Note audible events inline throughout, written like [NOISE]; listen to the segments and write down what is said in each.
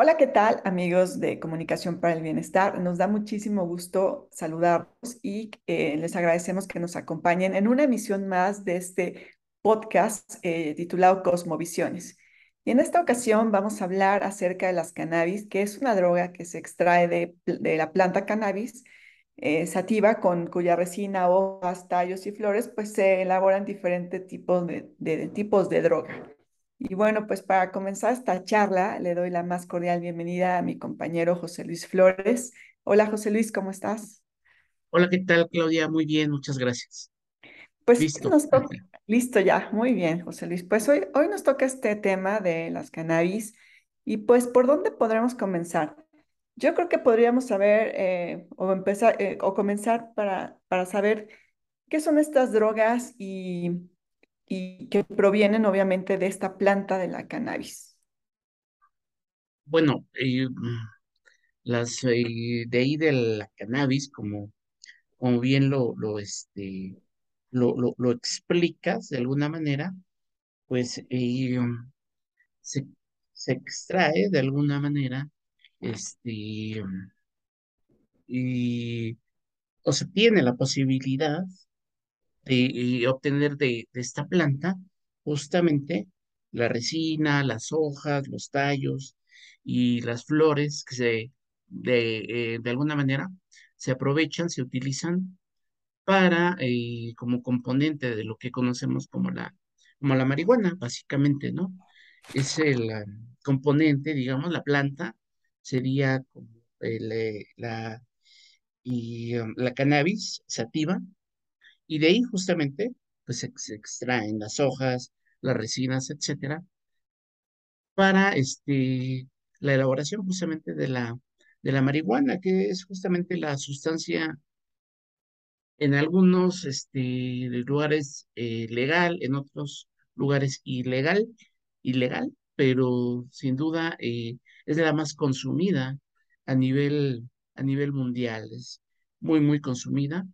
Hola, ¿qué tal, amigos de Comunicación para el Bienestar? Nos da muchísimo gusto saludarlos y eh, les agradecemos que nos acompañen en una emisión más de este podcast eh, titulado Cosmovisiones. Y en esta ocasión vamos a hablar acerca de las cannabis, que es una droga que se extrae de, de la planta cannabis eh, sativa, con cuya resina, hojas, tallos y flores, pues se elaboran diferentes tipos de, de tipos de droga. Y bueno, pues para comenzar esta charla, le doy la más cordial bienvenida a mi compañero José Luis Flores. Hola José Luis, ¿cómo estás? Hola, ¿qué tal, Claudia? Muy bien, muchas gracias. Pues Listo. nos toca, listo ya, muy bien, José Luis. Pues hoy, hoy nos toca este tema de las cannabis y pues ¿por dónde podremos comenzar? Yo creo que podríamos saber eh, o empezar eh, o comenzar para, para saber qué son estas drogas y y que provienen obviamente de esta planta de la cannabis. Bueno, eh, mm, las eh, de ahí de la cannabis, como, como bien lo, lo, este, lo, lo, lo explicas de alguna manera, pues eh, se, se extrae de alguna manera, este, y, o se tiene la posibilidad eh, obtener de, esta planta justamente la resina, las hojas, los tallos y las flores que se, de, eh, de alguna manera se aprovechan, se utilizan para, eh, como componente de lo que conocemos como la, como la marihuana, básicamente, ¿no? Es el componente, digamos, la planta sería como el, eh, la, y, um, la cannabis sativa, y de ahí justamente pues se, extraen las hojas, las resinas, etcétera, para este, la elaboración justamente de la, de la marihuana, que es justamente la sustancia en algunos este, lugares eh, legal, en otros lugares ilegal, ilegal, pero sin duda eh, es la más consumida a nivel, a nivel mundial, es muy, muy consumida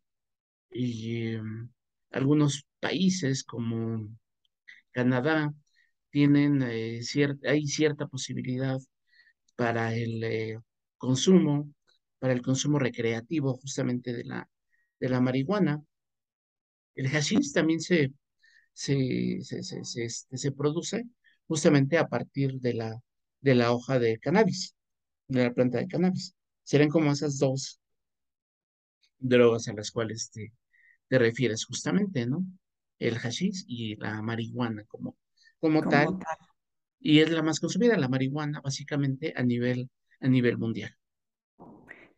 y em, algunos países como Canadá tienen eh, hay cierta posibilidad para el eh, consumo, para el consumo recreativo justamente de la, de la marihuana. El hashish también se, se, se, se, se, este, produce justamente a partir de la, de la hoja de cannabis, de la planta de cannabis. Serían como esas dos drogas a las cuales te, te refieres justamente, ¿no? El hashish y la marihuana como, como Como tal, tal. y es la más consumida, la marihuana, básicamente a nivel, a nivel mundial.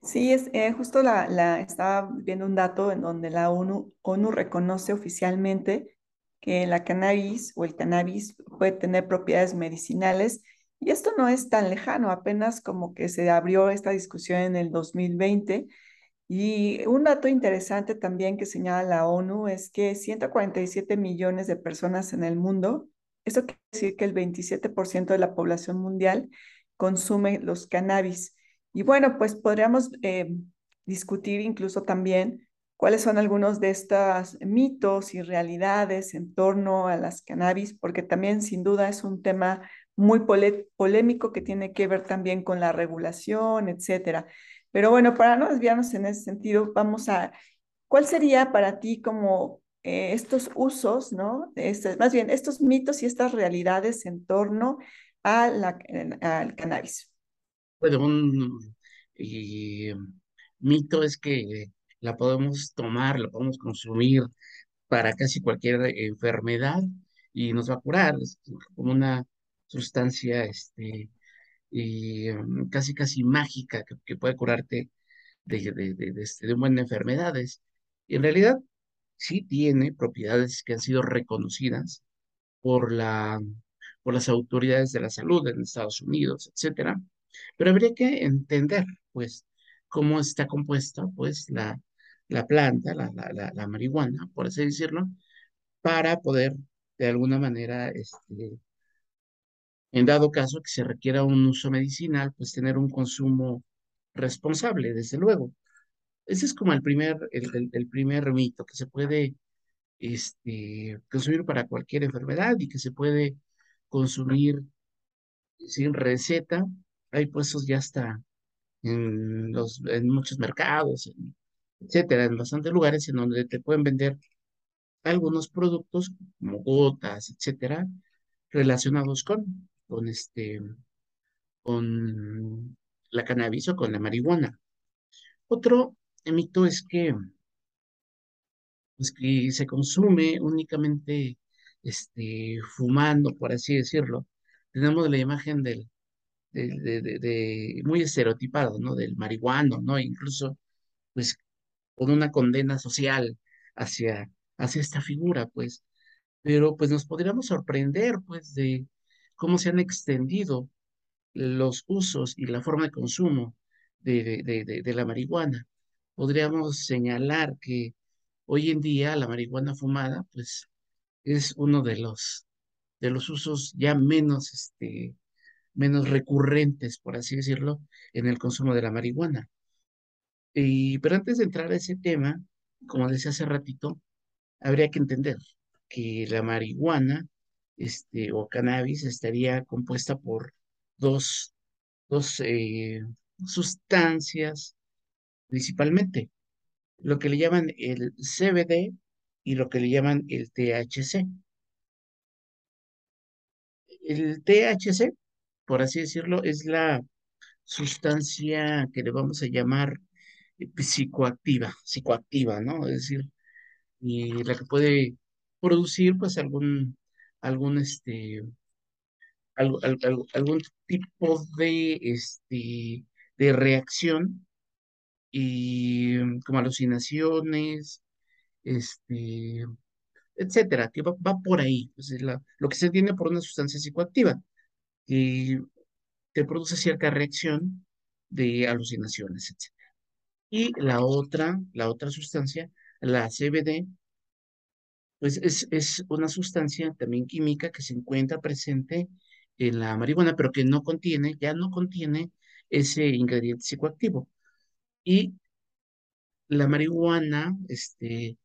Sí, es eh, justo la, la, estaba viendo un dato en donde la ONU, ONU reconoce oficialmente que la cannabis o el cannabis puede tener propiedades medicinales y esto no es tan lejano, apenas como que se abrió esta discusión en el 2020 y un dato interesante también que señala la ONU es que 147 millones de personas en el mundo, esto quiere decir que el 27% de la población mundial consume los cannabis. Y bueno, pues podríamos eh, discutir incluso también cuáles son algunos de estos mitos y realidades en torno a las cannabis, porque también sin duda es un tema muy polémico que tiene que ver también con la regulación, etcétera. Pero bueno, para no desviarnos en ese sentido, vamos a, ¿cuál sería para ti como eh, estos usos, ¿no? Este, más bien, estos mitos y estas realidades en torno a la, al cannabis? Bueno, un y, mito es que la podemos tomar, la podemos consumir para casi cualquier enfermedad y nos va a curar, es como una sustancia este, um, casi casi mágica que, puede curarte de, de, de, de, este, un buen de enfermedades. Y en realidad sí tiene propiedades que han sido reconocidas por la, por las autoridades de la salud en Estados Unidos, etcétera. Pero habría que entender, pues, cómo está compuesta, pues, la, la planta, la, la, la, la marihuana, por así decirlo, para poder, de alguna manera, este, en dado caso que se requiera un uso medicinal, pues tener un consumo responsable, desde luego. Ese es como el primer, el, primer mito, que se puede este, consumir para cualquier enfermedad y que se puede consumir sin receta hay puestos ya hasta en, los, en muchos mercados, etcétera, en bastantes lugares en donde te pueden vender algunos productos como gotas, etcétera, relacionados con, con este, con la cannabis o con la marihuana. Otro mito es que, pues que se consume únicamente este, fumando, por así decirlo. Tenemos la imagen del, de, de, muy estereotipado, ¿no? Del marihuano, ¿no? Incluso, pues, con una condena social hacia, hacia esta figura, pues. Pero, pues, nos podríamos sorprender, pues, de cómo se han extendido los usos y la forma de consumo de, la marihuana. Podríamos señalar que hoy en día la marihuana fumada, pues, es uno de los, de los usos ya menos, este, menos recurrentes, por así decirlo, en el consumo de la marihuana. Y, pero antes de entrar a ese tema, como decía hace ratito, habría que entender que la marihuana este, o cannabis estaría compuesta por dos, dos eh, sustancias principalmente, lo que le llaman el CBD y lo que le llaman el THC. El THC, por así decirlo, es la sustancia que le vamos a llamar eh, psicoactiva, psicoactiva, ¿no? Es decir, y la que puede producir pues algún, algún, este, algo, algún tipo de, este, de reacción y como alucinaciones, este, etcétera, que va, por ahí, la, lo que se tiene por una sustancia psicoactiva, que te produce cierta reacción de alucinaciones, etcétera. Y la otra, la otra sustancia, la CBD, pues es, es una sustancia también química que se encuentra presente en la marihuana, pero que no contiene, ya no contiene ese ingrediente psicoactivo. Y la marihuana, este,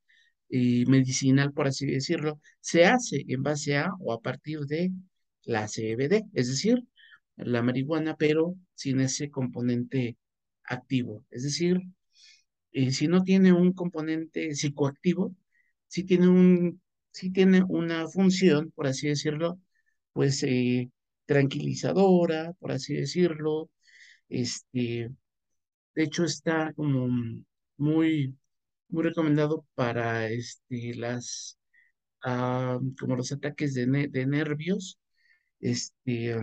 medicinal, por así decirlo, se hace en base a o a partir de la CBD, es decir, la marihuana, pero sin ese componente activo. Es decir, eh, si no tiene un componente psicoactivo, si tiene un, si tiene una función, por así decirlo, pues eh, tranquilizadora, por así decirlo. Este, de hecho, está como muy, muy recomendado para este, las, ah, como los ataques de, de nervios, este,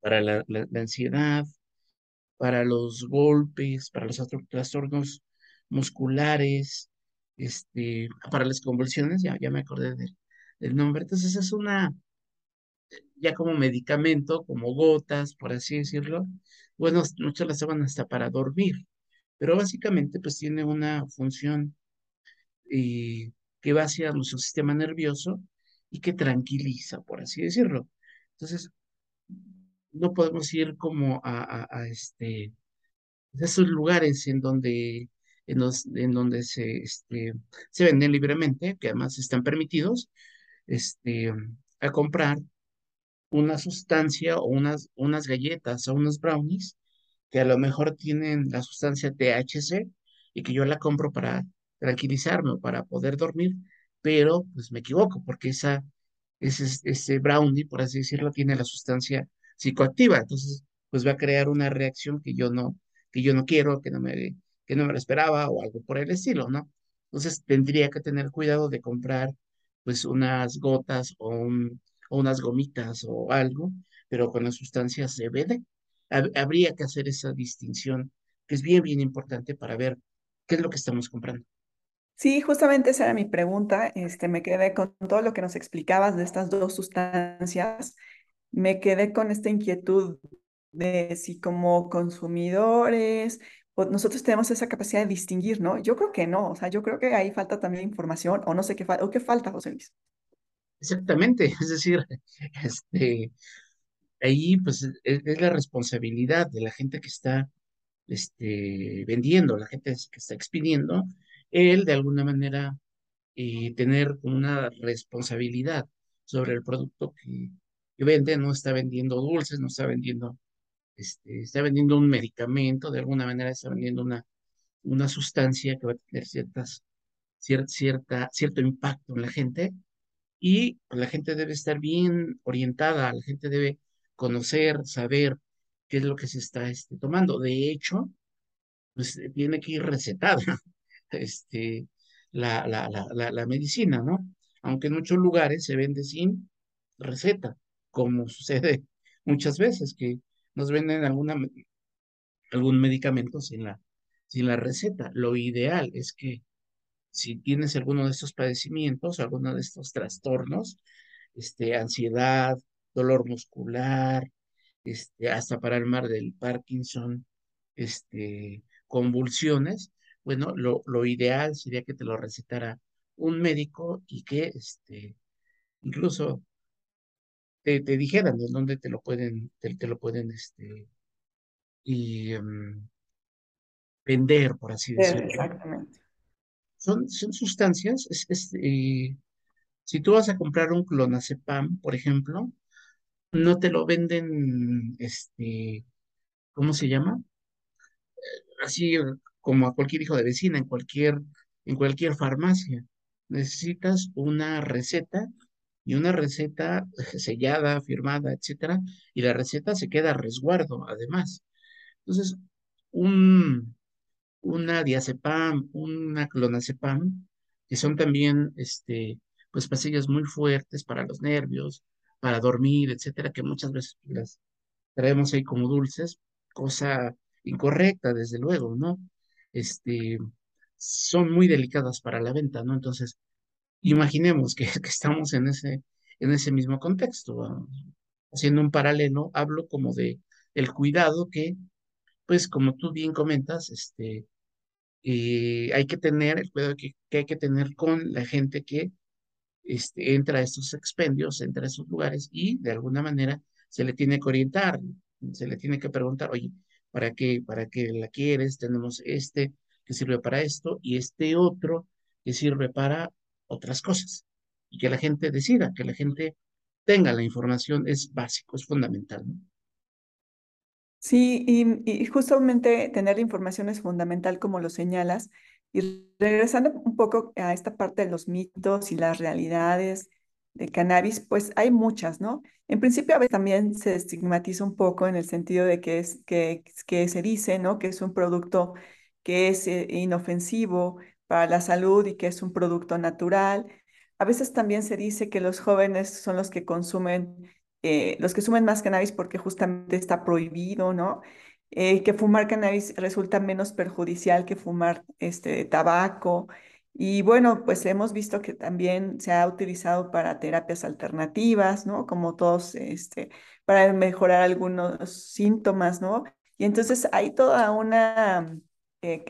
para la, la, ansiedad, para los golpes, para los trastornos musculares, este, para las convulsiones, ya, ya me acordé del, nombre. Entonces es una, ya como medicamento, como gotas, por así decirlo. Bueno, muchas las toman hasta para dormir, pero básicamente pues tiene una función eh, que va hacia nuestro sistema nervioso y que tranquiliza, por así decirlo. Entonces, no podemos ir como a, a, este, esos lugares en donde, en, donde se, este, se venden libremente, que además están permitidos, este, a comprar una sustancia o unas, unas galletas o unos brownies que a lo mejor tienen la sustancia THC y que yo la compro para tranquilizarme o para poder dormir, pero pues me equivoco porque esa, ese, ese brownie, por así decirlo, tiene la sustancia psicoactiva, entonces pues va a crear una reacción que yo no, que yo no quiero, que no me, que no me lo esperaba o algo por el estilo, ¿no? Entonces tendría que tener cuidado de comprar pues unas gotas o, unas gomitas o algo, pero con la sustancia CBD. Habría que hacer esa distinción, que es bien, bien importante para ver qué es lo que estamos comprando. Sí, justamente esa era mi pregunta. Este, me quedé con todo lo que nos explicabas de estas dos sustancias. Me quedé con esta inquietud de si como consumidores nosotros tenemos esa capacidad de distinguir, ¿no? Yo creo que no, o sea, yo creo que ahí falta también información o no sé qué falta, o qué falta, José Luis. Exactamente, [LAUGHS] es decir, este, ahí pues es, es, la responsabilidad de la gente que está este, vendiendo, la gente que está expidiendo, él de alguna manera eh, tener una responsabilidad sobre el producto que, vende, no está vendiendo dulces, no está vendiendo este, está vendiendo un medicamento, de alguna manera está vendiendo una, una sustancia que va a tener ciertas, cierta, cierto impacto en la gente y pues, la gente debe estar bien orientada, la gente debe conocer, saber qué es lo que se está este, tomando. De hecho, pues tiene que ir recetada [LAUGHS] este, la, la, la, la medicina, ¿no? Aunque en muchos lugares se vende sin receta, como [LAUGHS] sucede muchas veces, que nos venden alguna, algún medicamento sin la, sin la receta. Lo ideal es que si tienes alguno de estos padecimientos, alguno de estos trastornos, este, ansiedad, dolor muscular, este, hasta para el mar del Parkinson, este, convulsiones, bueno, lo, lo ideal sería que te lo recetara un médico y que este, incluso te, te dijeran de dónde te lo pueden, te, te lo pueden este, y, um, vender, por así decirlo. Exactamente. Son, son sustancias, es, es, eh, si tú vas a comprar un clonazepam, por ejemplo, no te lo venden, este, ¿cómo se llama? Así como a cualquier hijo de vecina, en cualquier, en cualquier farmacia. Necesitas una receta y una receta sellada, firmada, etcétera, y la receta se queda a resguardo, además. Entonces, un, una diazepam, una clonazepam, que son también, este, pues pastillas muy fuertes para los nervios, para dormir, etcétera, que muchas veces las traemos ahí como dulces, cosa incorrecta, desde luego, ¿no? Este, son muy delicadas para la venta, ¿no? Entonces, imaginemos que, [LAUGHS] que estamos en ese, en ese mismo contexto, haciendo un paralelo, hablo como de el cuidado que, pues como tú bien comentas, este, eh, hay que tener el cuidado que, que, hay que tener con la gente que este, entra a estos expendios, entra a esos lugares y de alguna manera se le tiene que orientar, se le tiene que preguntar, oye, ¿para qué, para qué la quieres? Tenemos este que sirve para esto y este otro que sirve para otras cosas. Y que la gente decida, que la gente tenga la información es básico, es fundamental. ¿no? Sí, y, y, justamente tener la información es fundamental, como lo señalas. Y regresando un poco a esta parte de los mitos y las realidades de cannabis, pues hay muchas, ¿no? En principio a veces también se estigmatiza un poco en el sentido de que, es, que, que se dice, ¿no? Que es un producto que es eh, inofensivo para la salud y que es un producto natural. A veces también se dice que los jóvenes son los que consumen, eh, los que consumen más cannabis porque justamente está prohibido, ¿no? Eh, que fumar cannabis resulta menos perjudicial que fumar este, tabaco. Y bueno, pues hemos visto que también se ha utilizado para terapias alternativas, ¿no? Como todos, este, para mejorar algunos síntomas, ¿no? Y entonces hay toda una, eh,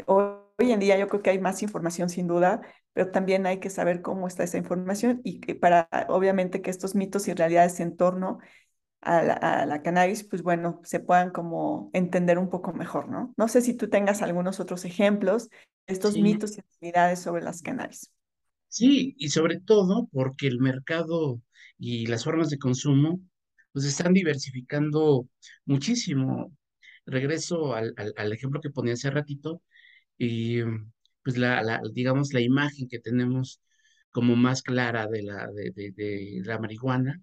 hoy en día yo creo que hay más información sin duda, pero también hay que saber cómo está esa información y que para, obviamente, que estos mitos y realidades en torno a la, a la, cannabis, pues bueno, se puedan como entender un poco mejor, ¿no? No sé si tú tengas algunos otros ejemplos de estos Sí, mitos y realidades sobre las cannabis. sí, y sobre todo porque el mercado y las formas de consumo pues están diversificando muchísimo. Regreso al, al, al ejemplo que ponía hace ratito, y pues la, la, digamos, la imagen que tenemos como más clara de la, de, de, la marihuana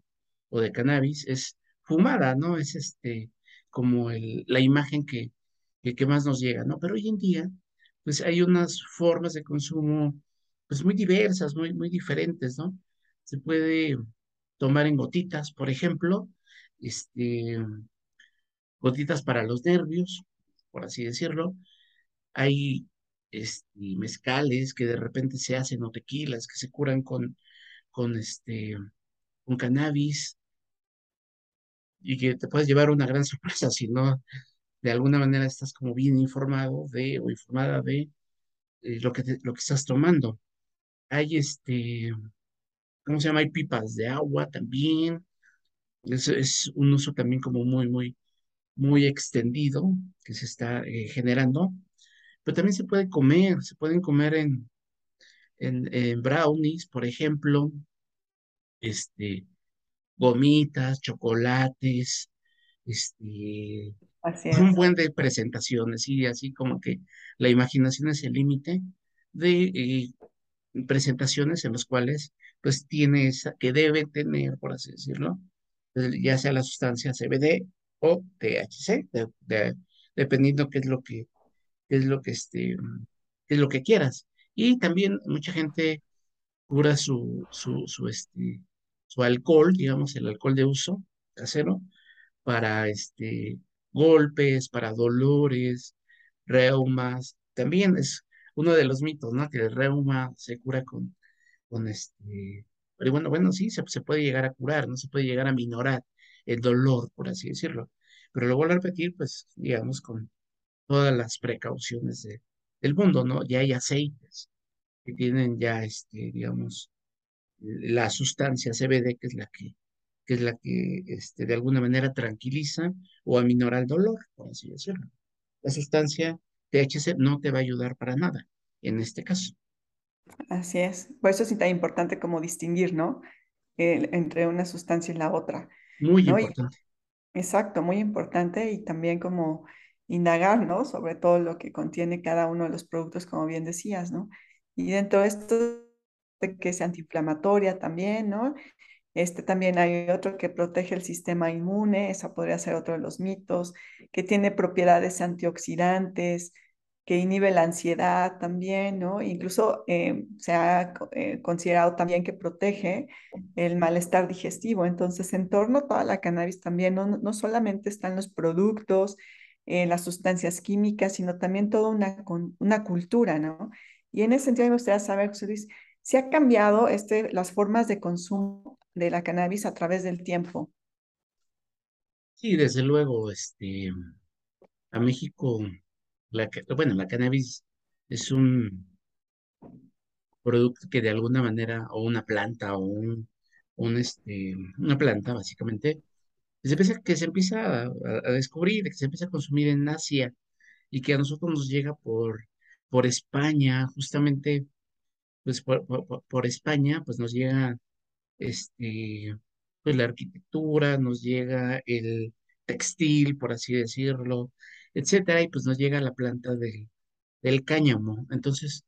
o de cannabis es fumada, ¿no? Es este, como el, la imagen que, que, que más nos llega, ¿no? Pero hoy en día, pues hay unas formas de consumo, pues muy diversas, muy, muy diferentes, ¿no? Se puede tomar en gotitas, por ejemplo, este, gotitas para los nervios, por así decirlo, hay este, mezcales que de repente se hacen o tequilas que se curan con, con, este, con cannabis y que te puedes llevar una gran [LAUGHS] sorpresa si no de alguna manera estás como bien informado de o informada de eh, lo que lo que estás tomando. Hay este, ¿cómo se llama? Hay pipas de agua también. Es un uso también como muy, muy, muy extendido que se está eh, generando. Pero también se puede comer, se pueden comer en, en, en brownies, por ejemplo, este, gomitas, chocolates, este, Así un buen de presentaciones y así como que la imaginación es el límite de eh, presentaciones en las cuales pues tiene esa, que debe tener, por así decirlo, ya sea la sustancia CBD o THC, de- de- dependiendo qué es lo que, qué es lo que este, es lo que quieras. Y también mucha gente cura su, su, su, este, su alcohol, digamos, el alcohol de uso casero, para este, golpes, para dolores, reumas. También es uno de los mitos, ¿no? Que el reuma se cura con, con este, pero bueno, bueno, sí, se, se puede llegar a curar, no se puede llegar a minorar el dolor, por así decirlo. Pero lo vuelvo a repetir, pues, digamos, con todas las precauciones de, del mundo, ¿no? Ya hay aceites que tienen ya, este, digamos, la sustancia CBD, que es la que, que es la que este, de alguna manera tranquiliza o aminora el dolor, por así decirlo. La sustancia THC no te va a ayudar para nada en este caso. así es. Por eso es tan importante como distinguir, ¿no? El- entre una sustancia y la otra, Muy ¿no? Y importante. Exacto, muy importante y también como indagar, ¿no? Sobre todo lo que contiene cada uno de los productos, como bien decías, ¿no? Y dentro de esto, que es antiinflamatoria también, ¿no? Este también hay otro que protege el sistema inmune, esa podría ser otro de los mitos, que tiene propiedades antioxidantes, que inhibe la ansiedad también, ¿no? Incluso eh, se ha eh, considerado también que protege el malestar digestivo. Entonces, en torno a toda la cannabis también no, no solamente están los productos, eh, las sustancias químicas, sino también toda una, una cultura, ¿no? Y en ese sentido me gustaría saber, José Luis, ha cambiado este, las formas de consumo de la cannabis a través del tiempo. Sí, desde luego, este, a México, la, bueno, la cannabis es un producto que de alguna manera, o una planta, o un, un este, una planta, básicamente, que se empieza, que se empieza a, descubrir, que se empieza a consumir en Asia y que a nosotros nos llega por, por España, justamente, pues por, por, España, pues nos llega este, pues la arquitectura, nos llega el textil, por así decirlo, etcétera, y pues nos llega la planta del, del cáñamo. Entonces,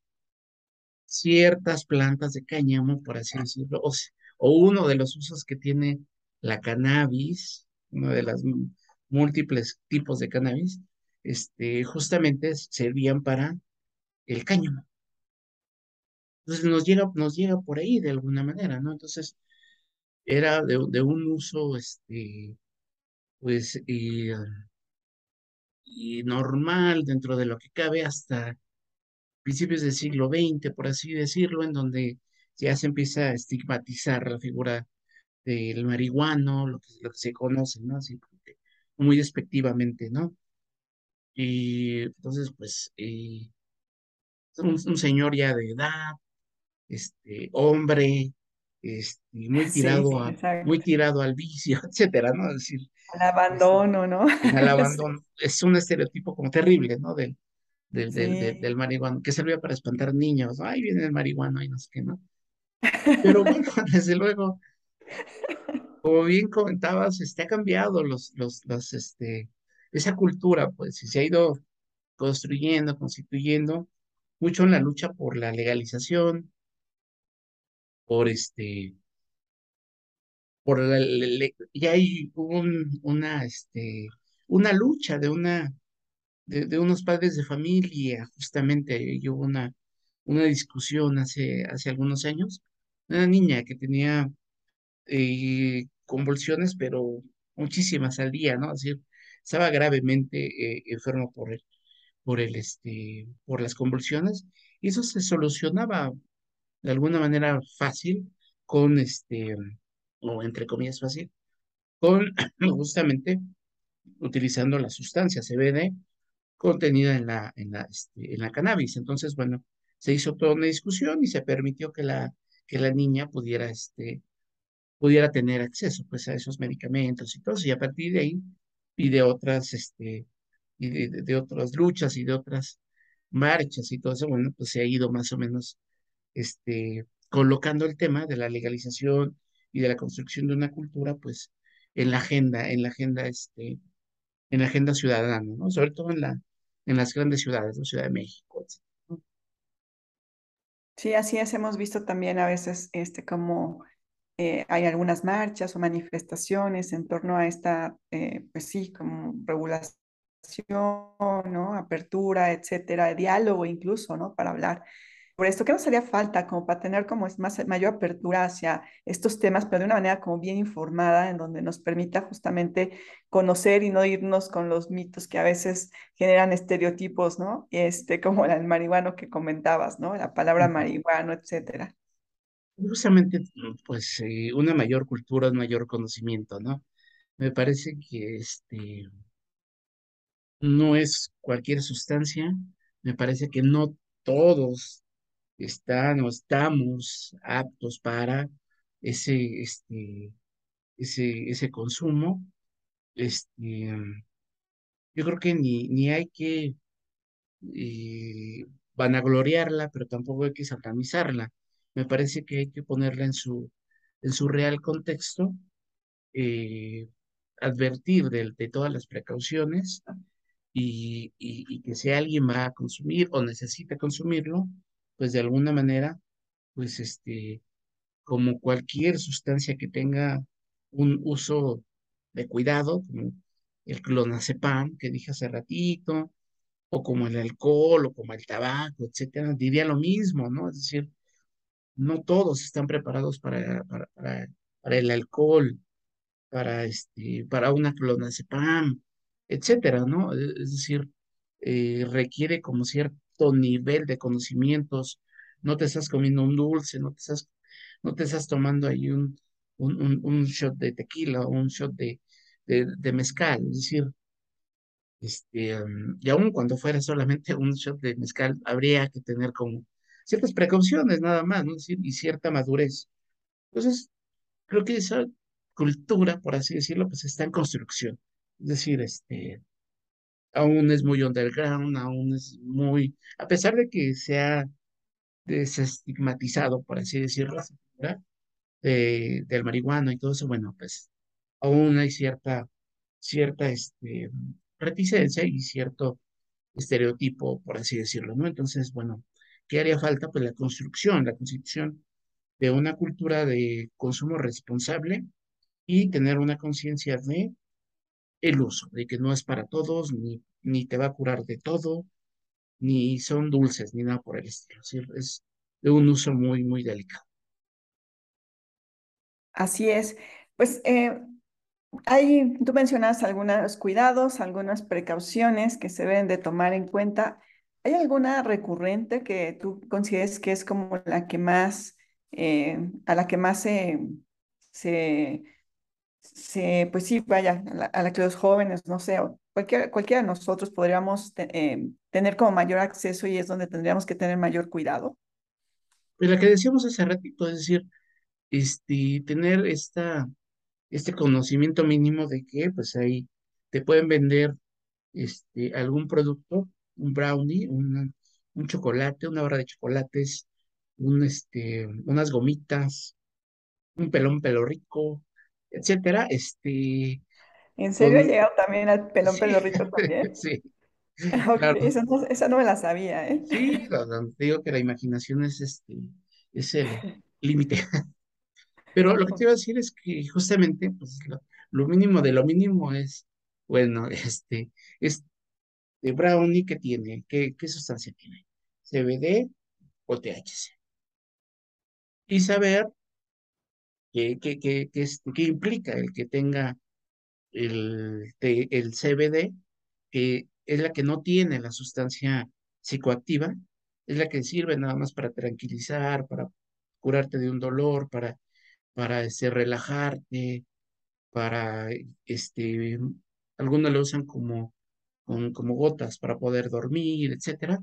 ciertas plantas de cáñamo, por así decirlo, o, o uno de los usos que tiene la cannabis, uno de los múltiples tipos de cannabis, este, justamente servían para el cáñamo. Entonces nos llega, nos llega por ahí de alguna manera, ¿no? Entonces era de, un uso, este, pues, y normal dentro de lo que cabe hasta principios del siglo XX, por así decirlo, en donde ya se empieza a estigmatizar la figura del marihuano, lo que, lo que se conoce, ¿no? Así muy despectivamente, ¿no? Y entonces, pues, eh, un, un señor ya de edad, este, hombre, este, muy Sí, tirado a, muy tirado al vicio, [LAUGHS] etcétera, ¿no? Es decir, Al este, abandono, ¿no? al [LAUGHS] Sí, abandono, es un estereotipo como terrible, ¿no? Del, del, del, del marihuano, que servía para espantar niños, ay, viene el marihuano, y no sé qué, ¿no? Pero bueno, [LAUGHS] desde luego, como bien comentabas, este, ha cambiado los, los, los, este, esa cultura, pues, y se ha ido construyendo, constituyendo, mucho en la lucha por la legalización, por este, por la, le- ya hay un, una, este, una lucha de una, de, de unos padres de familia, justamente, y hubo una, una discusión hace, hace algunos años, una niña que tenía eh, convulsiones, pero muchísimas al día, ¿no? Es decir, estaba gravemente eh, enfermo por el, por el, este, por las convulsiones, y eso se solucionaba de alguna manera fácil con este, o entre comillas fácil, con [CLEARS THROAT] justamente utilizando la sustancia CBD contenida en la, en la, este, en la cannabis. Entonces, bueno, se hizo toda una discusión y se permitió que la, que la niña pudiera, este, pudiera tener acceso pues, a esos medicamentos y todo, eso, y a partir de ahí y de otras, este, y de, de- otras luchas y de otras marchas y todo eso, bueno, pues se ha ido más o menos este, colocando el tema de la legalización y de la construcción de una cultura, pues, en la agenda, en la agenda, este, en la agenda ciudadana, ¿no? Sobre todo en la, en las grandes ciudades, la Ciudad de México, etc. Sí, así es. Hemos visto también a veces este, como eh, hay algunas marchas o manifestaciones en torno a esta, eh, pues sí, como regulación, ¿no? Apertura, etcétera, diálogo incluso, ¿no? Para hablar por esto, ¿qué nos haría falta como para tener como es más, mayor apertura hacia estos temas, pero de una manera como bien informada, en donde nos permita justamente conocer y no irnos con los mitos que a veces generan estereotipos, ¿no? Este, como el marihuano que comentabas, ¿no? La palabra marihuano, etcétera. Justamente, pues, eh, una mayor cultura, un mayor conocimiento, ¿no? Me parece que este no es cualquier sustancia, me parece que no todos están o estamos aptos para ese, este, ese, ese consumo. Este, yo creo que ni, ni hay que eh, vanagloriarla, pero tampoco hay que satanizarla. Me parece que hay que ponerla en su, en su real contexto, eh, advertir de, de todas las precauciones y, y, que si alguien va a consumir o necesita consumirlo, pues de alguna manera, pues este, como cualquier sustancia que tenga un uso de cuidado, como el clonazepam que dije hace ratito, o como el alcohol, o como el tabaco, etcétera, diría lo mismo, ¿no? Es decir, no todos están preparados para, para, el alcohol, para, este, para una clonazepam, etcétera, ¿no? Es es decir, eh, requiere como cierto nivel de conocimientos. No te estás comiendo un dulce, no te estás, no te estás tomando ahí un, un, shot de tequila o un shot de, de, mezcal. Es decir, este, um, y aun cuando fuera solamente un shot de mezcal, habría que tener como ciertas precauciones nada más, ¿no? Y cierta madurez. Entonces, creo que esa cultura, por así decirlo, pues está en construcción. Es decir, este, aún es muy underground, aún es muy, a pesar de que se ha desestigmatizado, por así decirlo, de- del marihuano y todo eso, bueno, pues aún hay cierta, cierta, este, reticencia y cierto estereotipo, por así decirlo, ¿no? Entonces, bueno, ¿qué haría falta? Pues la construcción, la constitución de una cultura de consumo responsable y tener una conciencia de el uso, de que no es para todos, ni, ni te va a curar de todo, ni son dulces, ni nada por el estilo. Es es de un uso muy, muy delicado. Así es. Pues eh, hay, tú mencionas algunos cuidados, algunas precauciones que se deben de tomar en cuenta. ¿Hay alguna recurrente que tú consideres que es como la que más, eh, a la que más se, pues sí, vaya, a la, que los jóvenes, no sé, cualquiera, cualquiera de nosotros podríamos eh, tener como mayor acceso y es donde tendríamos que tener mayor cuidado? Pero la que decíamos hace ratito, es decir, este, tener esta, este conocimiento mínimo de que pues ahí te pueden vender este, algún producto, un brownie, una- un chocolate, una barra de chocolates, un, este, unas gomitas, un pelón pelo rico, etcétera, este, ¿En serio ha con, llegado también al pelón sí, pelo rico [LAUGHS] también? sí, [LAUGHS] Ok, claro, esa no, esa no me la sabía, ¿eh? sí, no, no, te digo que la imaginación es, este, es el límite. [LAUGHS] Pero lo que te iba a decir es que justamente, pues, lo, lo mínimo de lo mínimo es, bueno, este, este brownie que tiene, ¿qué, qué sustancia tiene? CBD o THC. Y saber qué, qué, qué, qué, qué implica el que tenga el, el CBD, que es la que no tiene la sustancia psicoactiva, es la que sirve nada más para tranquilizar, para curarte de un dolor, para, para este, relajarte, para, este, algunos lo usan como, con- como gotas para poder dormir, etcétera.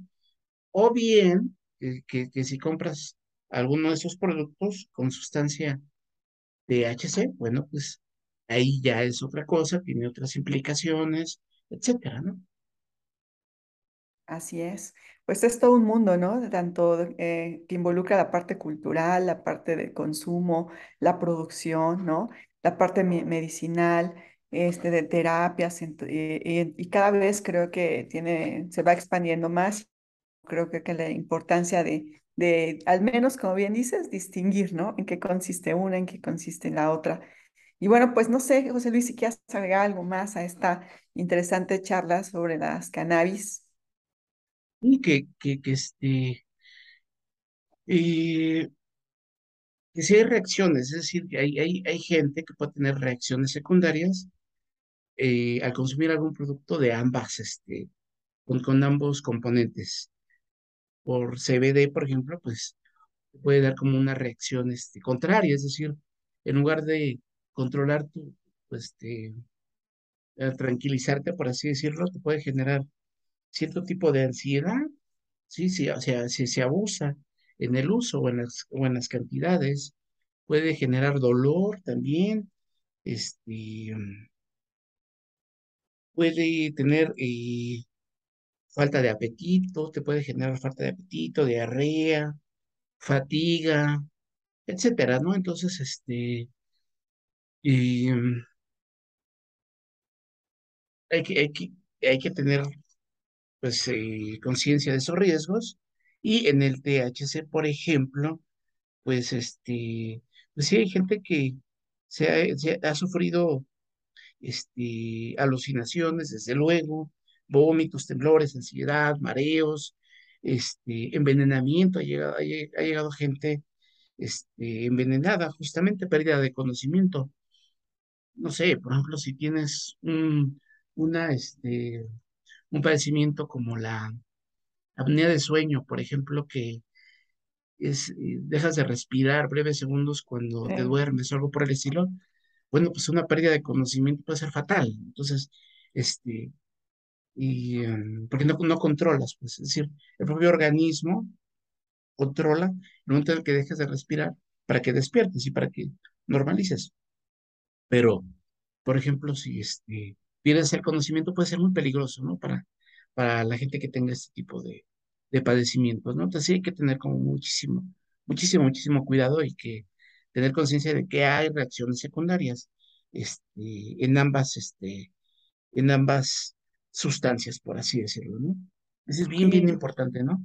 O bien, que, si compras alguno de esos productos con sustancia THC, bueno, pues ahí ya es otra cosa, tiene otras implicaciones, etcétera, ¿no? Así es. Pues es todo un mundo, ¿no? Tanto eh, que involucra la parte cultural, la parte del consumo, la producción, ¿no? La parte me- medicinal. Este, de terapias ent- y, y- cada vez creo que tiene, se va expandiendo más. Creo que, que la importancia de, de, al menos como bien dices, distinguir, ¿no? En qué consiste una, en qué consiste la otra. Y bueno, pues no sé, José Luis, si quieres agregar algo más a esta interesante charla sobre las cannabis. Y que, que, este, eh, que si hay reacciones, es decir, que hay, hay, hay gente que puede tener reacciones secundarias eh, al consumir algún producto de ambas, este, con, con ambos componentes. Por CBD, por ejemplo, pues puede dar como una reacción este, contraria, es decir, en lugar de controlar tu, pues, este, eh, tranquilizarte, por así decirlo, te puede generar cierto tipo de ansiedad, sí, sí, o sea, si se abusa en el uso o en las, o en las cantidades, puede generar dolor también, este, puede tener eh, falta de apetito, te puede generar falta de apetito, diarrea, fatiga, etcétera, ¿no? Entonces, este, y, mm, hay que, hay que, hay que tener, pues, eh, conciencia de esos riesgos. Y en el THC, por ejemplo, pues, este, pues sí hay gente que se ha, ha sufrido, este, alucinaciones, desde luego, vómitos, temblores, ansiedad, mareos, este, envenenamiento, ha llegado, ha lle- ha llegado gente, este, envenenada, justamente pérdida de conocimiento. No sé, por ejemplo, si tienes un, una, este, un padecimiento como la apnea de sueño, por ejemplo, que es, eh, dejas de respirar breves segundos cuando te duermes o algo por el estilo, bueno, pues una pérdida de conocimiento puede ser fatal. Entonces, este, y, em, porque no, no controlas, pues, es decir, el propio organismo controla el momento en el que dejes de respirar para que despiertes y para que normalices. Pero, por ejemplo, si este, pierdes el conocimiento, puede ser muy peligroso, ¿no? Para, para la gente que tenga este tipo de, de padecimientos, ¿no? Entonces sí hay que tener como muchísimo, muchísimo, muchísimo cuidado y que tener conciencia de que hay reacciones secundarias, este, en ambas, este, en ambas sustancias, por así decirlo, ¿no? Eso es bien, bien importante, ¿no?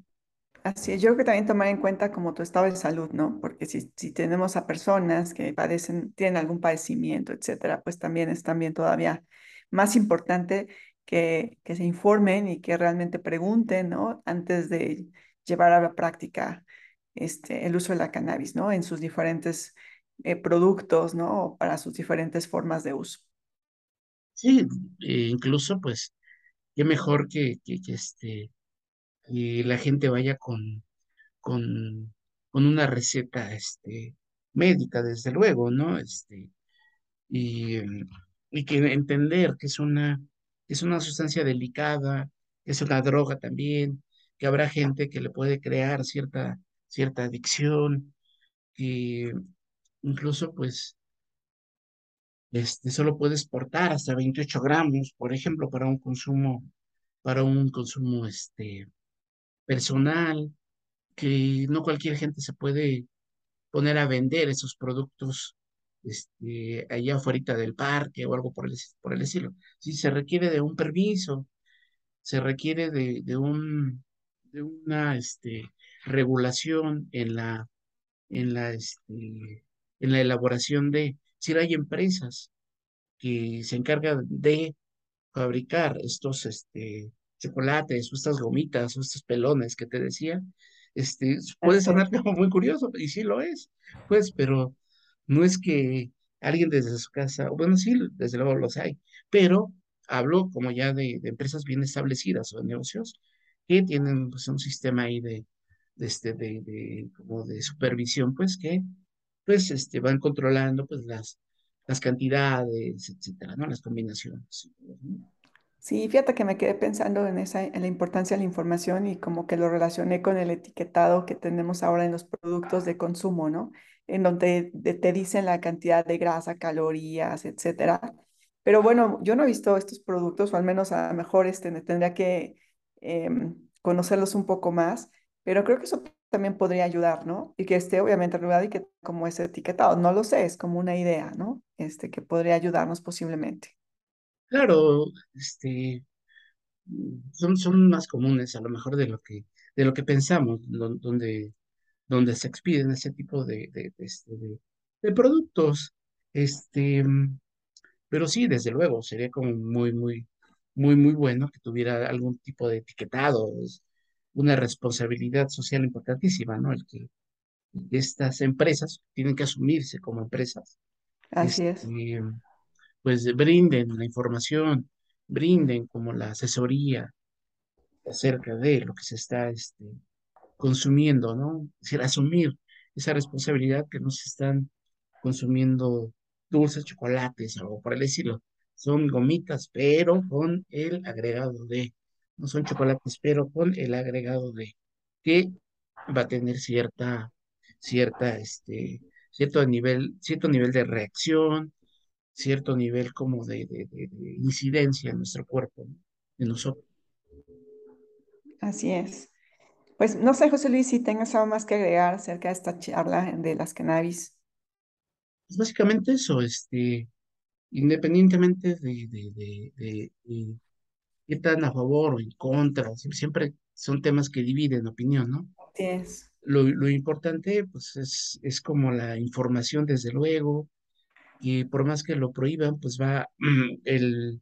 Así es, yo creo que también tomar en cuenta como tu estado de salud, ¿no? Porque si, si tenemos a personas que padecen, tienen algún padecimiento, etcétera, pues también es también todavía más importante que, que se informen y que realmente pregunten, ¿no? Antes de llevar a la práctica este, el uso de la cannabis, ¿no? En sus diferentes eh, productos, ¿no? Para sus diferentes formas de uso. Sí, eh, incluso, pues, qué mejor que, que, este, la gente vaya con con, con una receta este, médica, desde luego, ¿no? Este, y, em, y que entender que es una, es una sustancia delicada, que es una droga también, que habrá gente que le puede crear cierta, cierta adicción, que incluso pues este, solo puede exportar hasta 28 gramos, por ejemplo, para un consumo, para un consumo este, personal, que no cualquier gente se puede poner a vender esos productos este, allá afuera del parque o algo por el, por el estilo. Sí, se requiere de un permiso, se requiere de, de un, de una este, regulación en la, en la, este, en la elaboración de, si hay empresas que se encargan de fabricar estos este, chocolates o estas gomitas o estos pelones que te decía, este, puede sonar como muy curioso, y sí lo es, pues, pero no es que alguien desde su casa, bueno, sí, desde luego los hay, pero hablo como ya de, de empresas bien establecidas o de negocios que tienen pues, un sistema ahí de, este, de, de, como de supervisión, pues, que pues, este, van controlando pues las, las cantidades, etcétera, ¿no? Las combinaciones. Sí, fíjate que me quedé pensando en esa, en la importancia de la información y como que lo relacioné con el etiquetado que tenemos ahora en los productos de consumo, ¿no? En donde de- te dicen la cantidad de grasa, calorías, etcétera. Pero bueno, yo no he visto estos productos, o al menos a lo mejor este, tendría que em, conocerlos un poco más, pero creo que eso también podría ayudar, ¿no? Y que esté obviamente regulado y que como ese etiquetado, no lo sé, es como una idea, ¿no? Este, que podría ayudarnos posiblemente. Claro, este, son, son más comunes a lo mejor de lo que, de lo que pensamos, donde, donde se expiden ese tipo de, este, de- de productos. Este, pero sí, desde luego, sería como muy, muy, muy, muy bueno que tuviera algún tipo de etiquetado, es una responsabilidad social importantísima, ¿no? El que estas empresas tienen que asumirse como empresas, Así es. este, pues brinden la información, brinden como la asesoría acerca de lo que se está este, consumiendo, ¿no? Es decir, asumir esa responsabilidad que no se están consumiendo dulces, chocolates, algo por el estilo. Son gomitas, pero con el agregado de, no son chocolates, pero con el agregado de, que va a tener cierta, cierta, este, cierto nivel, cierto nivel de reacción, cierto nivel como de, de, de- de incidencia en nuestro cuerpo, ¿no? En nosotros. Así es. Pues no sé, José Luis, si tengas algo más que agregar acerca de esta charla de las cannabis. Pues básicamente eso, este, independientemente de, de, de, de- de qué tan a favor o en contra, sie- siempre son temas que dividen opinión, ¿no? Así es. Lo, lo importante, pues, es, es como la información, desde luego, y por más que lo prohíban, pues va, [CLEARS THROAT] el,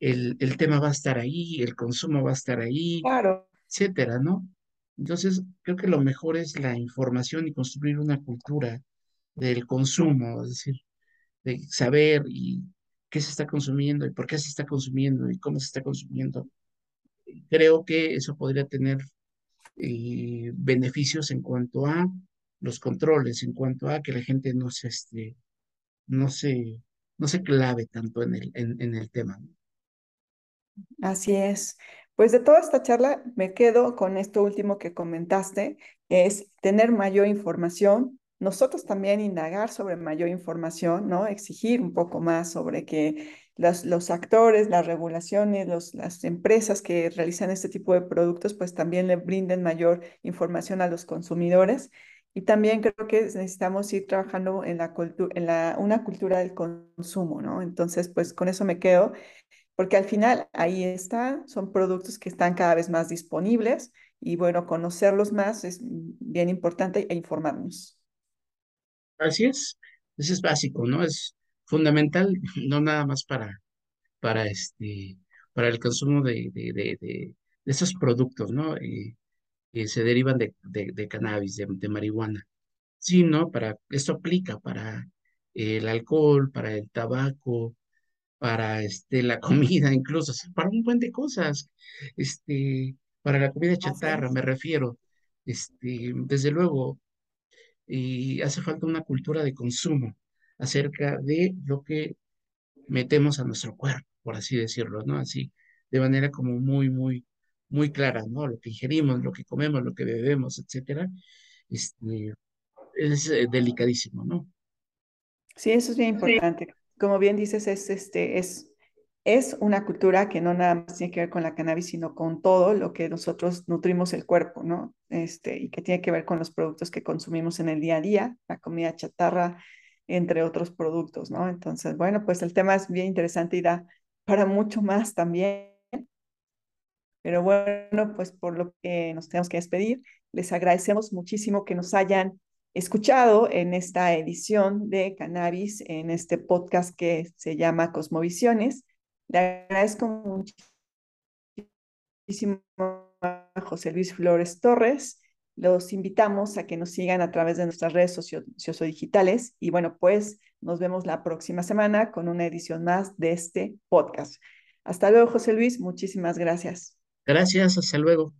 el, el tema va a estar ahí, el consumo va a estar ahí, Claro, etcétera, ¿no? Entonces, creo que lo mejor es la información y construir una cultura del consumo, es decir, de saber y qué se está consumiendo y por qué se está consumiendo y cómo se está consumiendo. Creo que eso podría tener eh, beneficios en cuanto a los controles, en cuanto a que la gente no se, este, no se, no se clave tanto en el, en, en el tema. así es. Pues de toda esta charla me quedo con esto último que comentaste, es tener mayor información. Nosotros también indagar sobre mayor información, ¿no? Exigir un poco más sobre que los, actores, las regulaciones, los, las empresas que realizan este tipo de productos, pues también le brinden mayor información a los consumidores. Y también creo que necesitamos ir trabajando en la cultura, en la, una cultura del consumo, ¿no? Entonces, pues con eso me quedo porque al final ahí está, son productos que están cada vez más disponibles y bueno, conocerlos más es bien importante e informarnos. Así es, eso es básico, ¿no? Es fundamental, [LAUGHS] no nada más para, para, este, para el consumo de, de, de, de, esos productos, ¿no? Eh, que se derivan de, de, de cannabis, de, de marihuana. Sí, ¿no? Para, esto aplica para el alcohol, para el tabaco, para este, la [LAUGHS] comida, incluso, para un buen de cosas. Este, para la comida chatarra, me refiero. Este, desde luego, y hace falta una cultura de consumo acerca de lo que metemos a nuestro cuerpo, por así decirlo, ¿no? Así, de manera como muy, muy, muy clara, ¿no? Lo que ingerimos, lo que comemos, lo que bebemos, etcétera. Este, es eh, delicadísimo, ¿no? Sí, eso es bien Sí. importante. Como bien dices, es, este, es, es una cultura que no nada más tiene que ver con la cannabis, sino con todo lo que nosotros nutrimos el cuerpo, ¿no? Este, y que tiene que ver con los productos que consumimos en el día a día, la comida chatarra, entre otros productos, ¿no? Entonces, bueno, pues el tema es bien interesante y da para mucho más también. Pero bueno, pues por lo que nos tenemos que despedir, les agradecemos muchísimo que nos hayan escuchado en esta edición de Cannabis, en este podcast que se llama Cosmovisiones. Le agradezco muchísimo a José Luis Flores Torres. Los invitamos a que nos sigan a través de nuestras redes socio sociodigitales y bueno, pues nos vemos la próxima semana con una edición más de este podcast. Hasta luego, José Luis. Muchísimas gracias. Gracias, hasta luego.